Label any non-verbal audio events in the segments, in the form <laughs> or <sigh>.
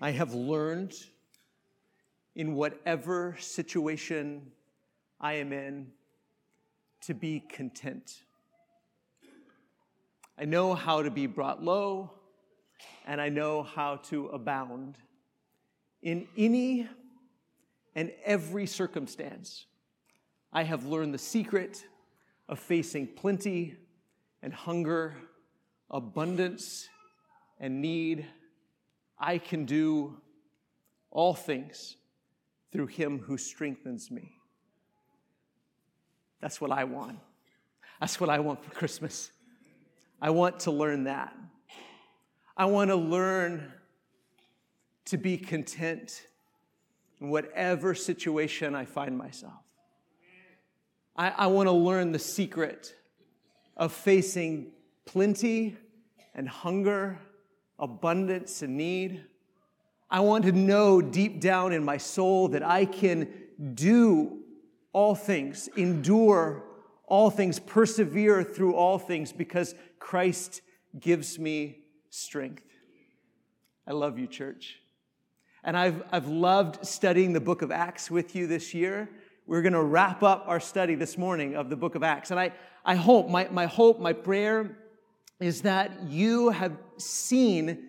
I have learned in whatever situation I am in to be content. I know how to be brought low, and I know how to abound in any and every circumstance. I have learned the secret of facing plenty and hunger, abundance and need. I can do all things through him who strengthens me. That's what I want. That's what I want for Christmas. I want to learn that. I want to learn to be content in whatever situation I find myself. I, I want to learn the secret of facing plenty and hunger, abundance and need. I want to know deep down in my soul that I can do all things, endure all things, persevere through all things because Christ gives me strength. I love you, church. And I've, I've loved studying the book of Acts with you this year. We're going to wrap up our study this morning of the book of Acts. And I, I hope, my, my hope, my prayer is that you have seen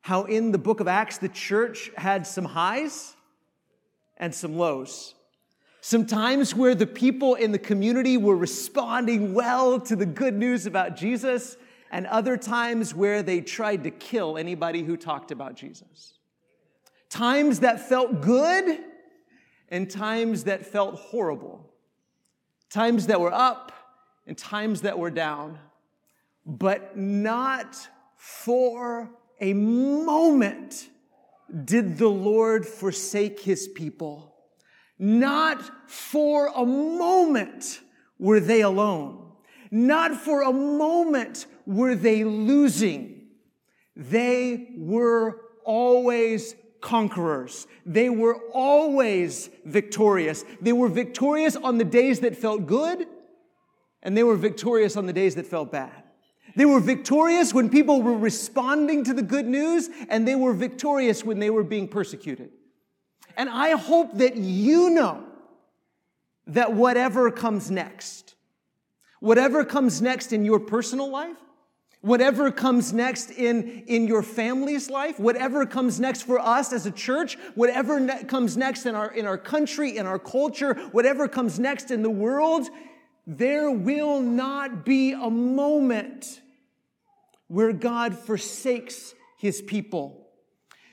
how in the book of Acts the church had some highs and some lows. Some times where the people in the community were responding well to the good news about Jesus, and other times where they tried to kill anybody who talked about Jesus. Times that felt good and times that felt horrible. Times that were up and times that were down. But not for a moment did the Lord forsake his people. Not for a moment were they alone. Not for a moment were they losing. They were always conquerors. They were always victorious. They were victorious on the days that felt good, and they were victorious on the days that felt bad. They were victorious when people were responding to the good news, and they were victorious when they were being persecuted. And I hope that you know that whatever comes next, whatever comes next in your personal life, whatever comes next in, in your family's life, whatever comes next for us as a church, whatever ne- comes next in our, in our country, in our culture, whatever comes next in the world, there will not be a moment where God forsakes his people.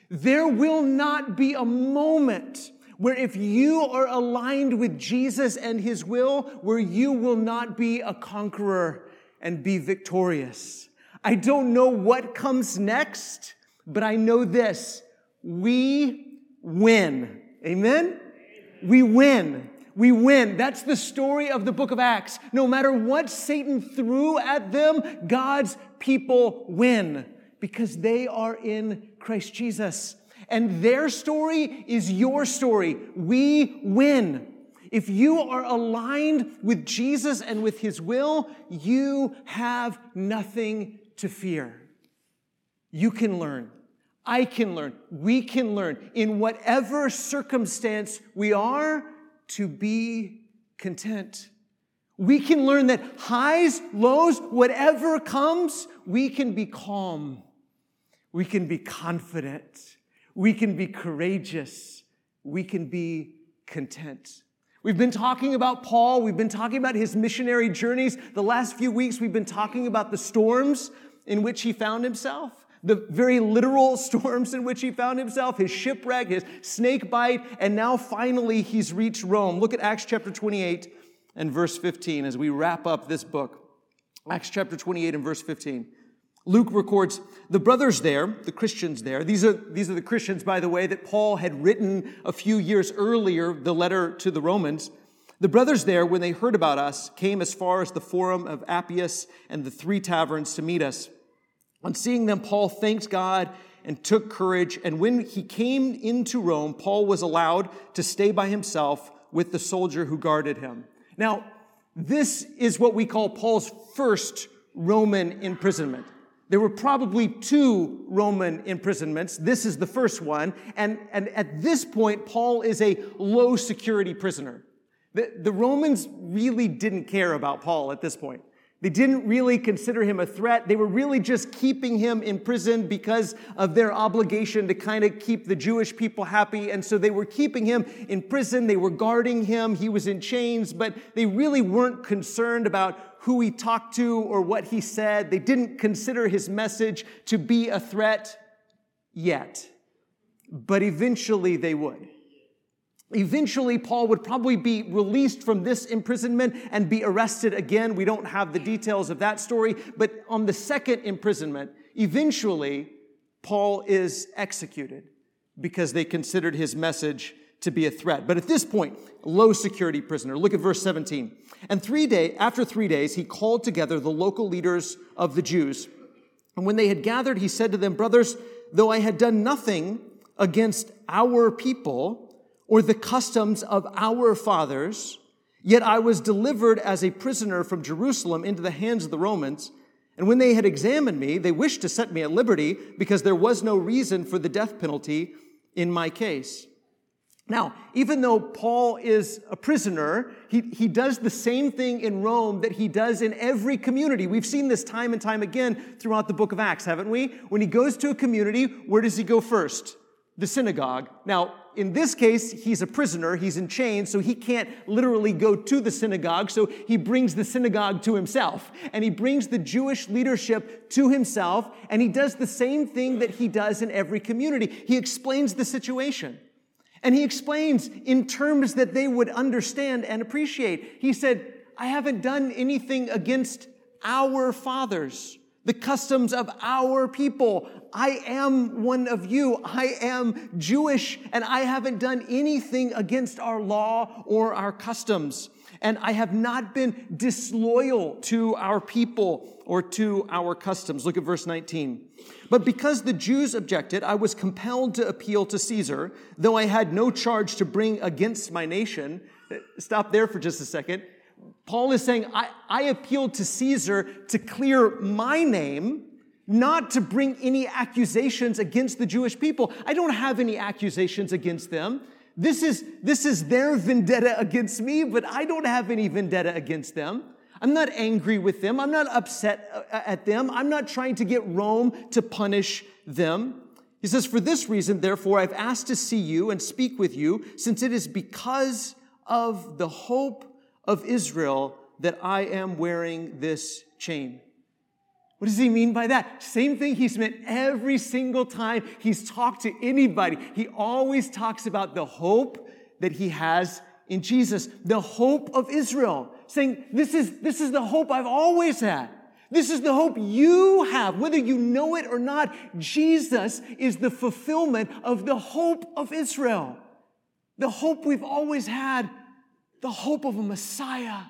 There will not be a moment where if you are aligned with Jesus and his will, where you will not be a conqueror and be victorious. I don't know what comes next, but I know this. We win. Amen? We win. We win. That's the story of the book of Acts. No matter what Satan threw at them, God's people win because they are in Christ Jesus. And their story is your story. We win. If you are aligned with Jesus and with his will, you have nothing to fear. You can learn. I can learn. We can learn in whatever circumstance we are to be content. We can learn that highs, lows, whatever comes, we can be calm. We can be confident. We can be courageous. We can be content. We've been talking about Paul. We've been talking about his missionary journeys. The last few weeks, we've been talking about the storms in which he found himself, the very literal <laughs> storms in which he found himself, his shipwreck, his snake bite, and now finally he's reached Rome. Look at Acts chapter 28 and verse 15 as we wrap up this book. Acts chapter 28 and verse 15. Luke records the brothers there, the Christians there. These are, these are the Christians, by the way, that Paul had written a few years earlier, the letter to the Romans. The brothers there, when they heard about us, came as far as the Forum of Appius and the three taverns to meet us. On seeing them, Paul thanked God and took courage. And when he came into Rome, Paul was allowed to stay by himself with the soldier who guarded him. Now, this is what we call Paul's first Roman imprisonment. There were probably two Roman imprisonments. This is the first one. And, and at this point, Paul is a low security prisoner. The, the Romans really didn't care about Paul at this point. They didn't really consider him a threat. They were really just keeping him in prison because of their obligation to kind of keep the Jewish people happy. And so they were keeping him in prison. They were guarding him. He was in chains, but they really weren't concerned about who he talked to or what he said. They didn't consider his message to be a threat yet. But eventually they would. Eventually, Paul would probably be released from this imprisonment and be arrested again. We don't have the details of that story, but on the second imprisonment, eventually, Paul is executed because they considered his message to be a threat. But at this point, low security prisoner. Look at verse 17. And three day, after three days, he called together the local leaders of the Jews. And when they had gathered, he said to them, Brothers, though I had done nothing against our people, or the customs of our fathers, yet I was delivered as a prisoner from Jerusalem into the hands of the Romans. And when they had examined me, they wished to set me at liberty because there was no reason for the death penalty in my case. Now, even though Paul is a prisoner, he, he does the same thing in Rome that he does in every community. We've seen this time and time again throughout the book of Acts, haven't we? When he goes to a community, where does he go first? The synagogue. Now, in this case, he's a prisoner, he's in chains, so he can't literally go to the synagogue, so he brings the synagogue to himself. And he brings the Jewish leadership to himself, and he does the same thing that he does in every community. He explains the situation. And he explains in terms that they would understand and appreciate. He said, I haven't done anything against our fathers the customs of our people. I am one of you. I am Jewish and I haven't done anything against our law or our customs. And I have not been disloyal to our people or to our customs. Look at verse 19. But because the Jews objected, I was compelled to appeal to Caesar, though I had no charge to bring against my nation. Uh, stop there for just a second. Paul is saying, I, I appealed to Caesar to clear my name, not to bring any accusations against the Jewish people. I don't have any accusations against them. This is, this is their vendetta against me, but I don't have any vendetta against them. I'm not angry with them. I'm not upset uh, at them. I'm not trying to get Rome to punish them. He says, For this reason, therefore, I've asked to see you and speak with you, since it is because of the hope of Israel that I am wearing this chain. What does he mean by that? Same thing he's meant every single time he's talked to anybody. He always talks about the hope that he has in Jesus, the hope of Israel, saying, This is, this is the hope I've always had. This is the hope you have, whether you know it or not. Jesus is the fulfillment of the hope of Israel, the hope we've always had the hope of a Messiah,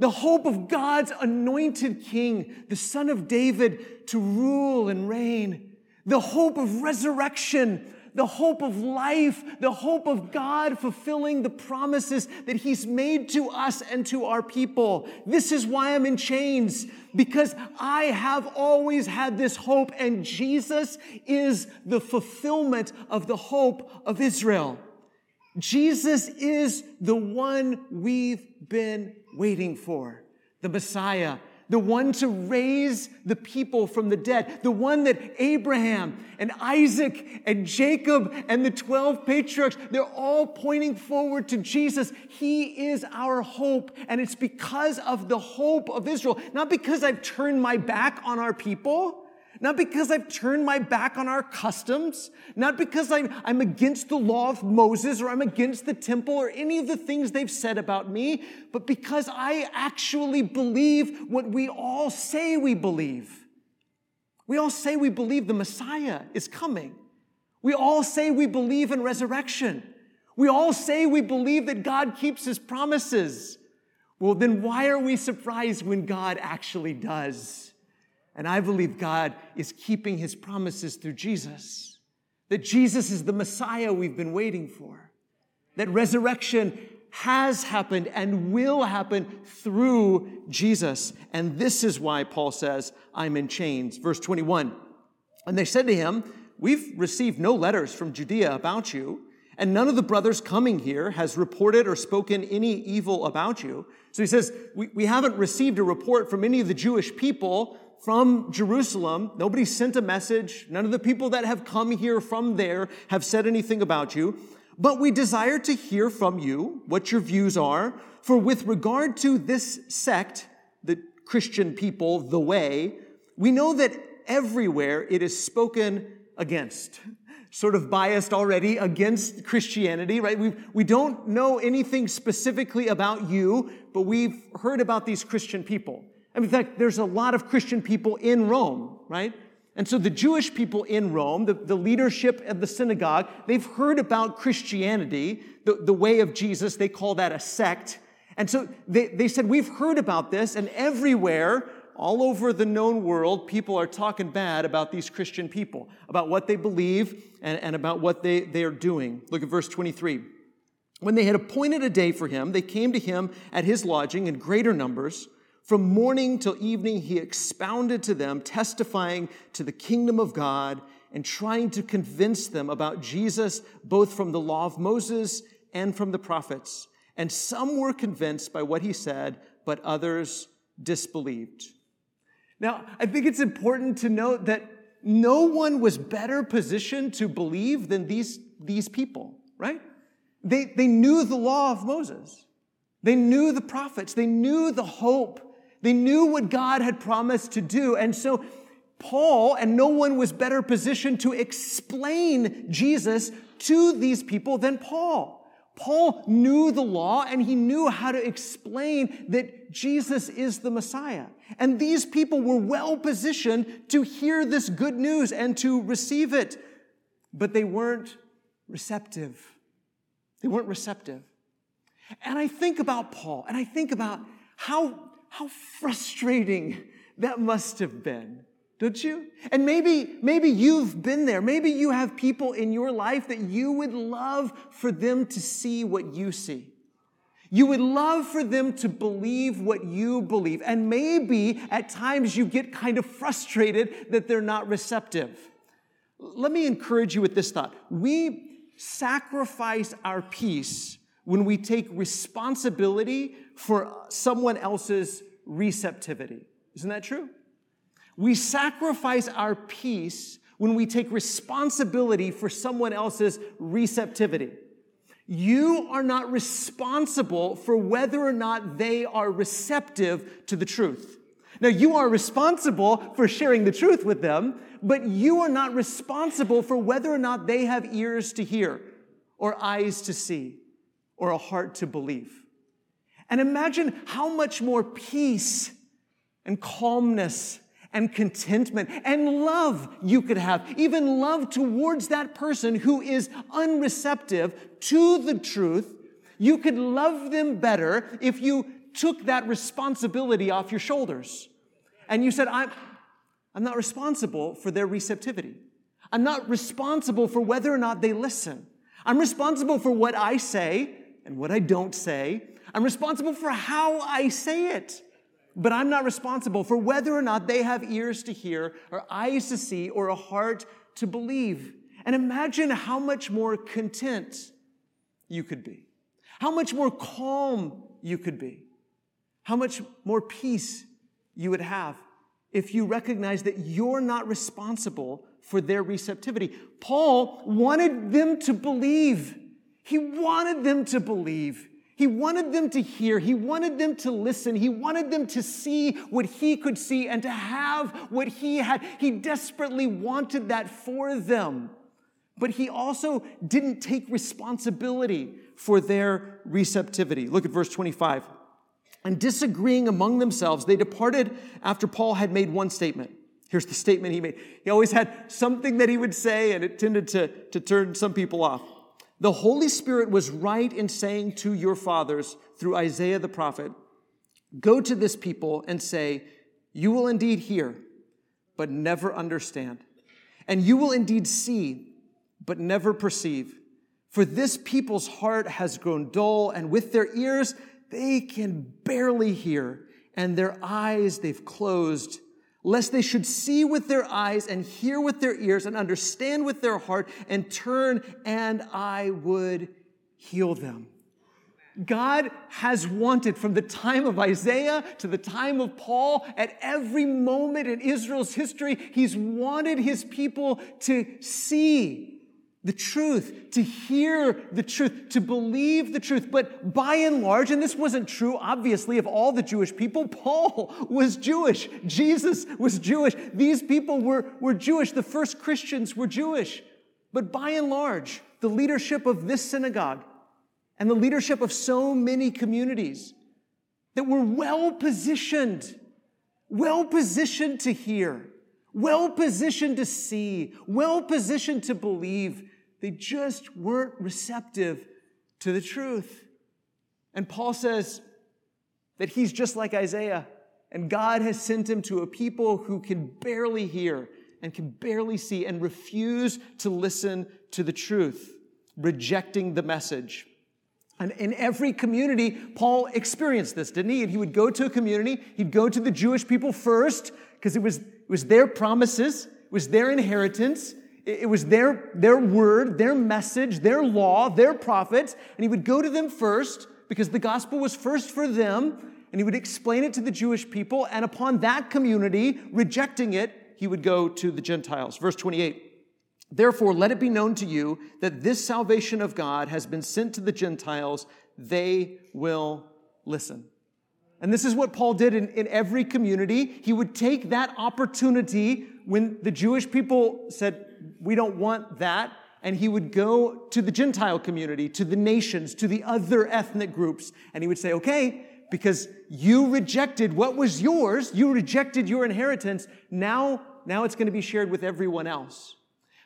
the hope of God's anointed king, the son of David to rule and reign, the hope of resurrection, the hope of life, the hope of God fulfilling the promises that He's made to us and to our people. This is why I'm in chains, because I have always had this hope, and Jesus is the fulfillment of the hope of Israel. Jesus is the one we've been waiting for, the Messiah, the one to raise the people from the dead, the one that Abraham and Isaac and Jacob and the 12 patriarchs, they're all pointing forward to Jesus. He is our hope, and it's because of the hope of Israel, not because I've turned my back on our people. Not because I've turned my back on our customs, not because I'm, I'm against the law of Moses or I'm against the temple or any of the things they've said about me, but because I actually believe what we all say we believe. We all say we believe the Messiah is coming. We all say we believe in resurrection. We all say we believe that God keeps his promises. Well, then why are we surprised when God actually does? And I believe God is keeping his promises through Jesus. That Jesus is the Messiah we've been waiting for. That resurrection has happened and will happen through Jesus. And this is why Paul says, I'm in chains. Verse 21. And they said to him, We've received no letters from Judea about you, and none of the brothers coming here has reported or spoken any evil about you. So he says, we, we haven't received a report from any of the Jewish people from Jerusalem. Nobody sent a message. None of the people that have come here from there have said anything about you. But we desire to hear from you what your views are. For with regard to this sect, the Christian people, the way, we know that everywhere it is spoken against. Sort of biased already against Christianity, right? We, we don't know anything specifically about you, but we've heard about these Christian people. In fact, there's a lot of Christian people in Rome, right? And so the Jewish people in Rome, the, the leadership of the synagogue, they've heard about Christianity, the, the way of Jesus. They call that a sect. And so they, they said, We've heard about this, and everywhere, all over the known world, people are talking bad about these Christian people, about what they believe and, and about what they, they are doing. Look at verse 23. When they had appointed a day for him, they came to him at his lodging in greater numbers. From morning till evening, he expounded to them, testifying to the kingdom of God and trying to convince them about Jesus, both from the law of Moses and from the prophets. And some were convinced by what he said, but others disbelieved. Now, I think it's important to note that no one was better positioned to believe than these, these people, right? They, they knew the law of Moses. They knew the prophets. They knew the hope they knew what God had promised to do. And so Paul, and no one was better positioned to explain Jesus to these people than Paul. Paul knew the law and he knew how to explain that Jesus is the Messiah. And these people were well positioned to hear this good news and to receive it. But they weren't receptive. They weren't receptive. And I think about Paul and I think about how how frustrating that must have been, don't you? And maybe, maybe you've been there. Maybe you have people in your life that you would love for them to see what you see. You would love for them to believe what you believe. And maybe at times you get kind of frustrated that they're not receptive. Let me encourage you with this thought. We sacrifice our peace when we take responsibility for someone else's receptivity. Isn't that true? We sacrifice our peace when we take responsibility for someone else's receptivity. You are not responsible for whether or not they are receptive to the truth. Now, you are responsible for sharing the truth with them, but you are not responsible for whether or not they have ears to hear, or eyes to see, or a heart to believe. And imagine how much more peace and calmness and contentment and love you could have, even love towards that person who is unreceptive to the truth. You could love them better if you took that responsibility off your shoulders. And you said, I'm, I'm not responsible for their receptivity. I'm not responsible for whether or not they listen. I'm responsible for what I say and what I don't say I'm responsible for how I say it. But I'm not responsible for whether or not they have ears to hear, or eyes to see, or a heart to believe. And imagine how much more content you could be, how much more calm you could be, how much more peace you would have if you recognize that you're not responsible for their receptivity. Paul wanted them to believe. He wanted them to believe. He wanted them to hear. He wanted them to listen. He wanted them to see what he could see and to have what he had. He desperately wanted that for them. But he also didn't take responsibility for their receptivity. Look at verse 25. And disagreeing among themselves, they departed after Paul had made one statement. Here's the statement he made. He always had something that he would say, and it tended to, to turn some people off. The Holy Spirit was right in saying to your fathers through Isaiah the prophet, Go to this people and say, You will indeed hear, but never understand. And you will indeed see, but never perceive. For this people's heart has grown dull, and with their ears they can barely hear, and their eyes they've closed, lest they should see with their eyes and hear with their ears and understand with their heart and turn, and I would heal them. God has wanted from the time of Isaiah to the time of Paul, at every moment in Israel's history, He's wanted His people to see the truth, to hear the truth, to believe the truth. But by and large, and this wasn't true, obviously, of all the Jewish people, <laughs> Paul was Jewish. Jesus was Jewish. These people were, were Jewish. The first Christians were Jewish. But by and large, the leadership of this synagogue and the leadership of so many communities that were well positioned, well positioned to hear, well positioned to see, well positioned to believe, they just weren't receptive to the truth. And Paul says that he's just like Isaiah, and God has sent him to a people who can barely hear and can barely see and refuse to listen to the truth, rejecting the message. And in every community, Paul experienced this, didn't he? And he would go to a community, he'd go to the Jewish people first, because it was, it was their promises, it was their inheritance. It was their, their word, their message, their law, their prophets, and he would go to them first because the gospel was first for them, and he would explain it to the Jewish people, and upon that community rejecting it, he would go to the Gentiles. Verse 28 Therefore, let it be known to you that this salvation of God has been sent to the Gentiles, they will listen. And this is what Paul did in, in every community. He would take that opportunity when the Jewish people said, We don't want that. And he would go to the Gentile community, to the nations, to the other ethnic groups. And he would say, Okay, because you rejected what was yours, you rejected your inheritance. Now, now it's going to be shared with everyone else.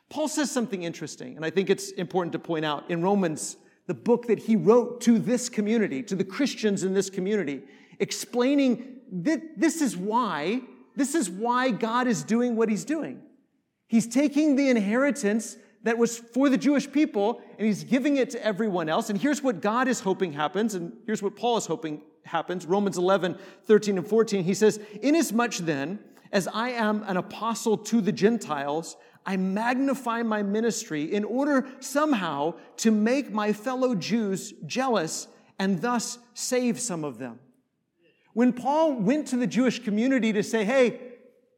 Paul says something interesting, and I think it's important to point out in Romans, the book that he wrote to this community, to the Christians in this community, explaining that this is why, this is why God is doing what he's doing. He's taking the inheritance that was for the Jewish people and he's giving it to everyone else. And here's what God is hoping happens, and here's what Paul is hoping happens. Romans 11, 13, and 14. He says, Inasmuch then as I am an apostle to the Gentiles, I magnify my ministry in order somehow to make my fellow Jews jealous and thus save some of them. When Paul went to the Jewish community to say, hey,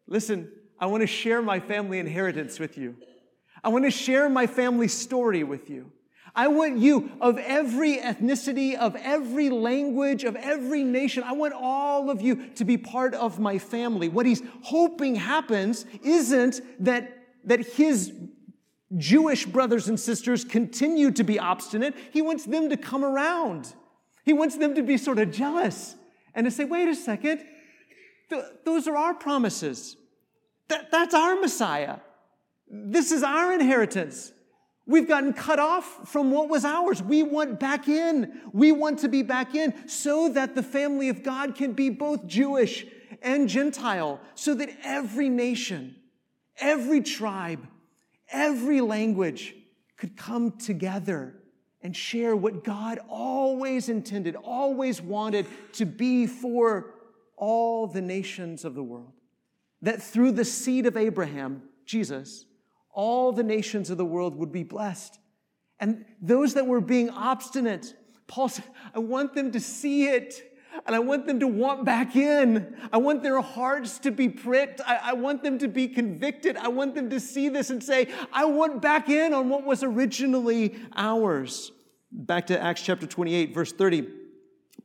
listen, I want to share my family inheritance with you. I want to share my family story with you. I want you of every ethnicity, of every language, of every nation. I want all of you to be part of my family. What he's hoping happens isn't that, that his Jewish brothers and sisters continue to be obstinate. He wants them to come around. He wants them to be sort of jealous and to say, wait a second, th- those are our promises. That, that's our Messiah. This is our inheritance. We've gotten cut off from what was ours. We want back in. We want to be back in so that the family of God can be both Jewish and Gentile, so that every nation, every tribe, every language could come together and share what God always intended, always wanted to be for all the nations of the world. That through the seed of Abraham, Jesus, all the nations of the world would be blessed. And those that were being obstinate, Paul said, I want them to see it. And I want them to want back in. I want their hearts to be pricked. I, I, want them to be convicted. I want them to see this and say, I want back in on what was originally ours. Back to Acts chapter 28, verse 30.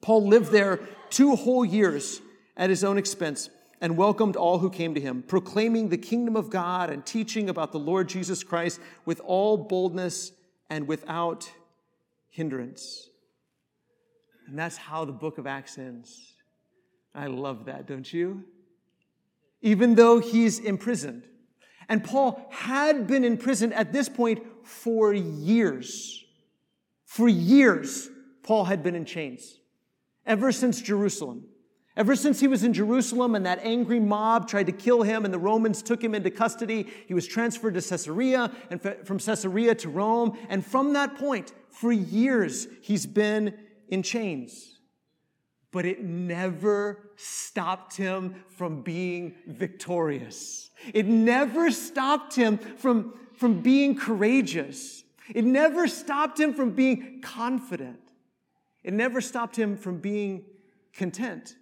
Paul lived there two whole years at his own expense and welcomed all who came to him, proclaiming the kingdom of God and teaching about the Lord Jesus Christ with all boldness and without hindrance. And that's how the book of Acts ends. I love that, don't you? Even though he's imprisoned. And Paul had been imprisoned at this point for years. For years, Paul had been in chains, ever since Jerusalem. Ever since he was in Jerusalem and that angry mob tried to kill him and the Romans took him into custody, he was transferred to Caesarea and from Caesarea to Rome. And from that point, for years, he's been in chains. But it never stopped him from being victorious. It never stopped him from, from being courageous. It never stopped him from being confident. It never stopped him from being content.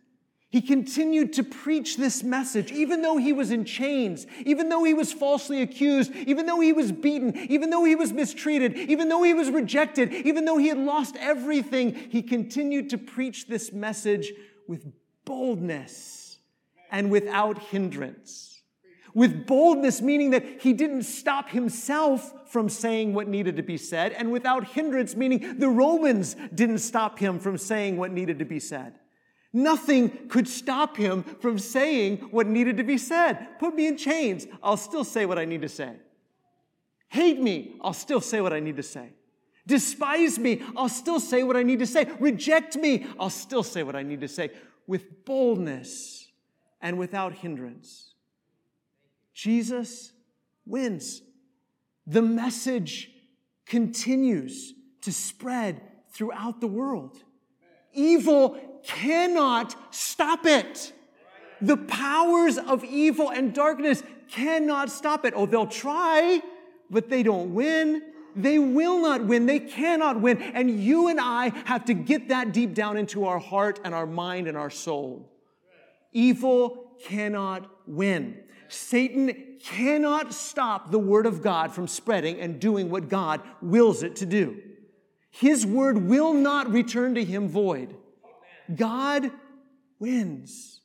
He continued to preach this message, even though he was in chains, even though he was falsely accused, even though he was beaten, even though he was mistreated, even though he was rejected, even though he had lost everything. He continued to preach this message with boldness and without hindrance. With boldness, meaning that he didn't stop himself from saying what needed to be said, and without hindrance, meaning the Romans didn't stop him from saying what needed to be said. Nothing could stop him from saying what needed to be said. Put me in chains, I'll still say what I need to say. Hate me, I'll still say what I need to say. Despise me, I'll still say what I need to say. Reject me, I'll still say what I need to say with boldness and without hindrance. Jesus wins. The message continues to spread throughout the world. Evil cannot stop it. The powers of evil and darkness cannot stop it. Oh, they'll try, but they don't win. They will not win. They cannot win. And you and I have to get that deep down into our heart and our mind and our soul. Evil cannot win. Satan cannot stop the word of God from spreading and doing what God wills it to do. His word will not return to him void. God wins.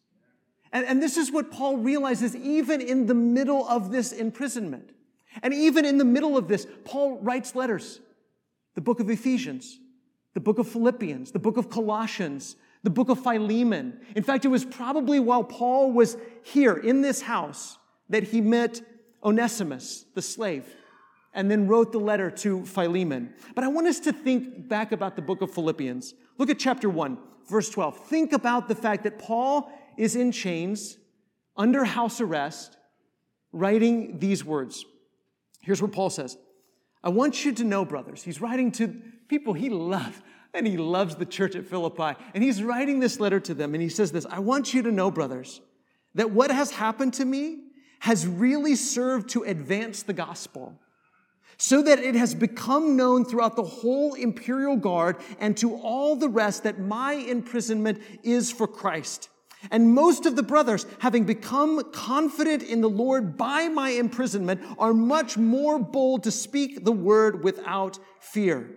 And, and this is what Paul realizes even in the middle of this imprisonment. And even in the middle of this, Paul writes letters. The book of Ephesians, the book of Philippians, the book of Colossians, the book of Philemon. In fact, it was probably while Paul was here in this house that he met Onesimus, the slave, and then wrote the letter to Philemon. But I want us to think back about the book of Philippians. Look at chapter 1 verse 12. Think about the fact that Paul is in chains, under house arrest, writing these words. Here's what Paul says I want you to know, brothers, he's writing to people he loves, and he loves the church at Philippi. And he's writing this letter to them, and he says this I want you to know, brothers, that what has happened to me has really served to advance the gospel so that it has become known throughout the whole imperial guard and to all the rest that my imprisonment is for Christ. And most of the brothers, having become confident in the Lord by my imprisonment, are much more bold to speak the word without fear.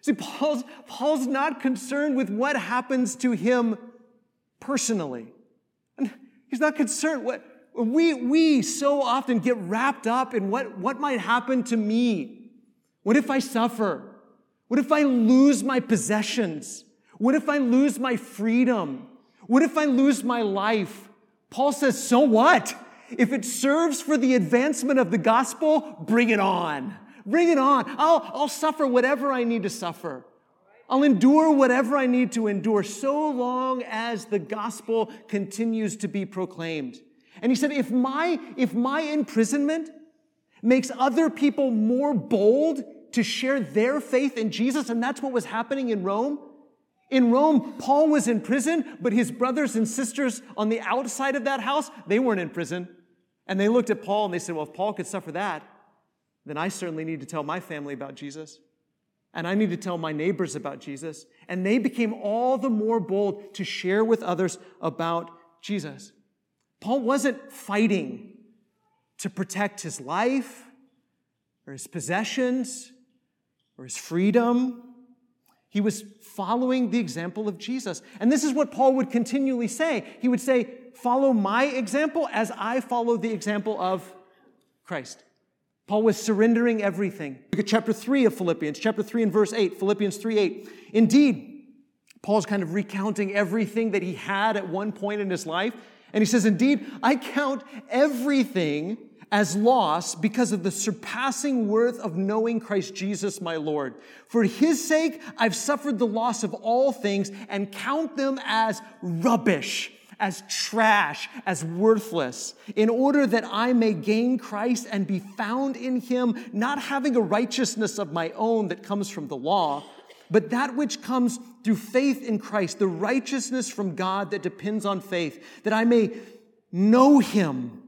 See, Paul's, Paul's not concerned with what happens to him personally. He's not concerned what, we, we so often get wrapped up in what, what might happen to me. What if I suffer? What if I lose my possessions? What if I lose my freedom? What if I lose my life? Paul says, so what? If it serves for the advancement of the gospel, bring it on. Bring it on. I'll, I'll suffer whatever I need to suffer. I'll endure whatever I need to endure so long as the gospel continues to be proclaimed. And he said, if my, if my imprisonment makes other people more bold to share their faith in Jesus, and that's what was happening in Rome. In Rome, Paul was in prison, but his brothers and sisters on the outside of that house, they weren't in prison. And they looked at Paul and they said, Well, if Paul could suffer that, then I certainly need to tell my family about Jesus. And I need to tell my neighbors about Jesus. And they became all the more bold to share with others about Jesus. Paul wasn't fighting to protect his life or his possessions or his freedom. He was following the example of Jesus. And this is what Paul would continually say. He would say, Follow my example as I follow the example of Christ. Paul was surrendering everything. Look at chapter 3 of Philippians, chapter 3 and verse 8, Philippians 3 8. Indeed, Paul's kind of recounting everything that he had at one point in his life. And he says, Indeed, I count everything as loss because of the surpassing worth of knowing Christ Jesus my Lord. For his sake, I've suffered the loss of all things and count them as rubbish, as trash, as worthless, in order that I may gain Christ and be found in him, not having a righteousness of my own that comes from the law, but that which comes through faith in Christ, the righteousness from God that depends on faith, that I may know him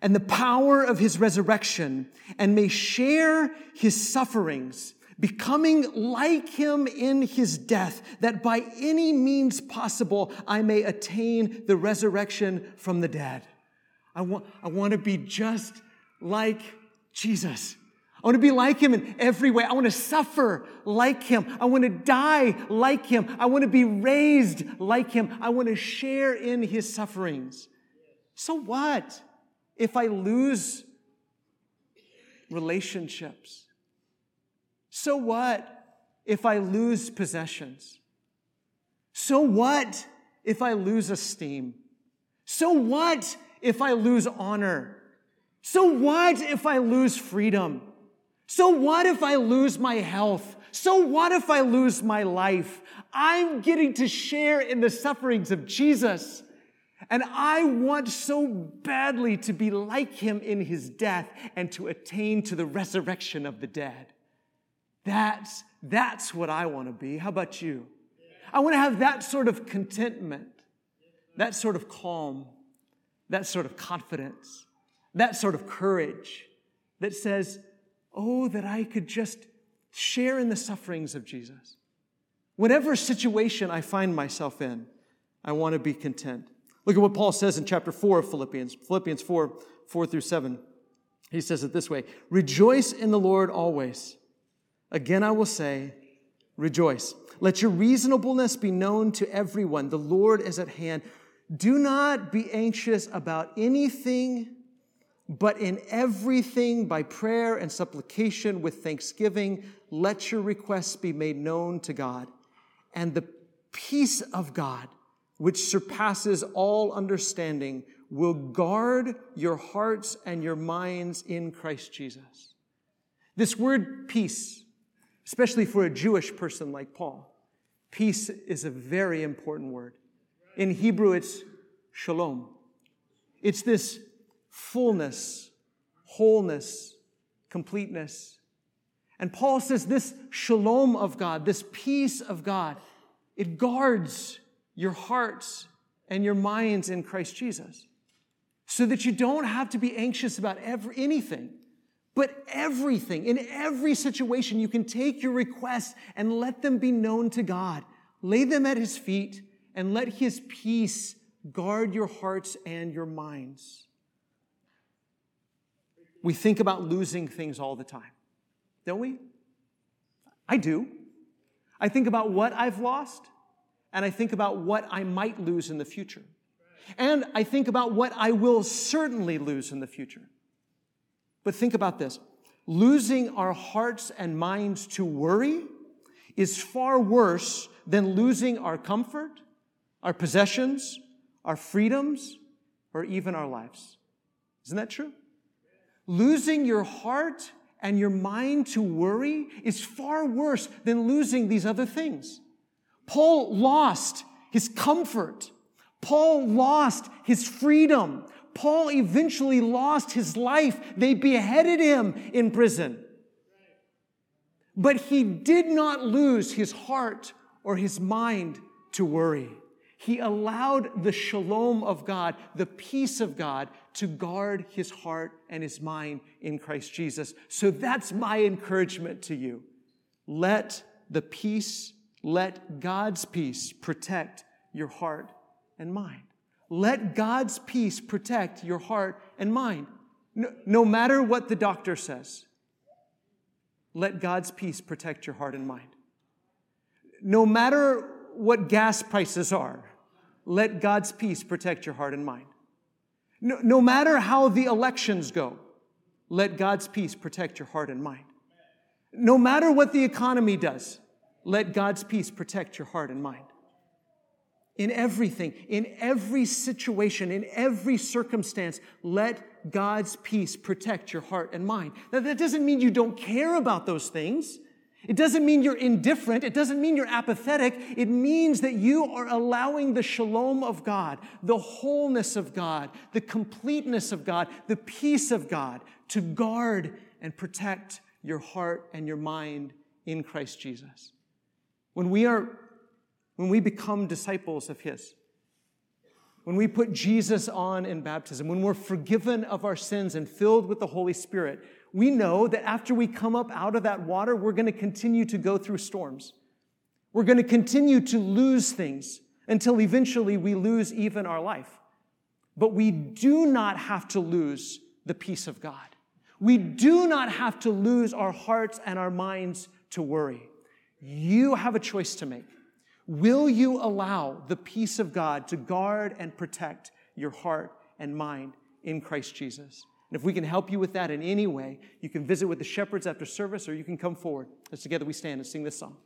and the power of his resurrection and may share his sufferings, becoming like him in his death, that by any means possible I may attain the resurrection from the dead. I want, I want to be just like Jesus. I want to be like him in every way. I want to suffer like him. I want to die like him. I want to be raised like him. I want to share in his sufferings. So what? if I lose relationships? So what if I lose possessions? So what if I lose esteem? So what if I lose honor? So what if I lose freedom? So what if I lose my health? So what if I lose my life? I'm getting to share in the sufferings of Jesus. And I want so badly to be like him in his death and to attain to the resurrection of the dead. That's, that's what I want to be. How about you? I want to have that sort of contentment, that sort of calm, that sort of confidence, that sort of courage that says, Oh, that I could just share in the sufferings of Jesus. Whatever situation I find myself in, I want to be content. Look at what Paul says in chapter 4 of Philippians, Philippians 4 4 through 7. He says it this way Rejoice in the Lord always. Again, I will say, rejoice. Let your reasonableness be known to everyone. The Lord is at hand. Do not be anxious about anything, but in everything by prayer and supplication with thanksgiving, let your requests be made known to God. And the peace of God, which surpasses all understanding, will guard your hearts and your minds in Christ Jesus. This word peace, especially for a Jewish person like Paul, peace is a very important word. In Hebrew, it's shalom. It's this fullness, wholeness, completeness. And Paul says this shalom of God, this peace of God, it guards your hearts and your minds in Christ Jesus so that you don't have to be anxious about every, anything. But everything, in every situation, you can take your requests and let them be known to God. Lay them at His feet and let His peace guard your hearts and your minds. We think about losing things all the time, don't we? I do. I think about what I've lost and I think about what I might lose in the future. And I think about what I will certainly lose in the future. But think about this losing our hearts and minds to worry is far worse than losing our comfort, our possessions, our freedoms, or even our lives. Isn't that true? Losing your heart and your mind to worry is far worse than losing these other things. Paul lost his comfort. Paul lost his freedom. Paul eventually lost his life. They beheaded him in prison. But he did not lose his heart or his mind to worry. He allowed the shalom of God, the peace of God, to guard his heart and his mind in Christ Jesus. So that's my encouragement to you. Let the peace let God's peace protect your heart and mind. Let God's peace protect your heart and mind. No, no, matter what the doctor says, let God's peace protect your heart and mind. No matter what gas prices are, let God's peace protect your heart and mind. No, no matter how the elections go, let God's peace protect your heart and mind. No matter what the economy does, let God's peace protect your heart and mind. In everything, in every situation, in every circumstance, let God's peace protect your heart and mind. Now, that doesn't mean you don't care about those things. It doesn't mean you're indifferent. It doesn't mean you're apathetic. It means that you are allowing the shalom of God, the wholeness of God, the completeness of God, the peace of God to guard and protect your heart and your mind in Christ Jesus. When we are, when we become disciples of His, when we put Jesus on in baptism, when we're forgiven of our sins and filled with the Holy Spirit, we know that after we come up out of that water, we're going to continue to go through storms. We're going to continue to lose things until eventually we lose even our life. But we do not have to lose the peace of God. We do not have to lose our hearts and our minds to worry. You have a choice to make. Will you allow the peace of God to guard and protect your heart and mind in Christ Jesus? And if we can help you with that in any way, you can visit with the shepherds after service or you can come forward as together we stand and sing this song.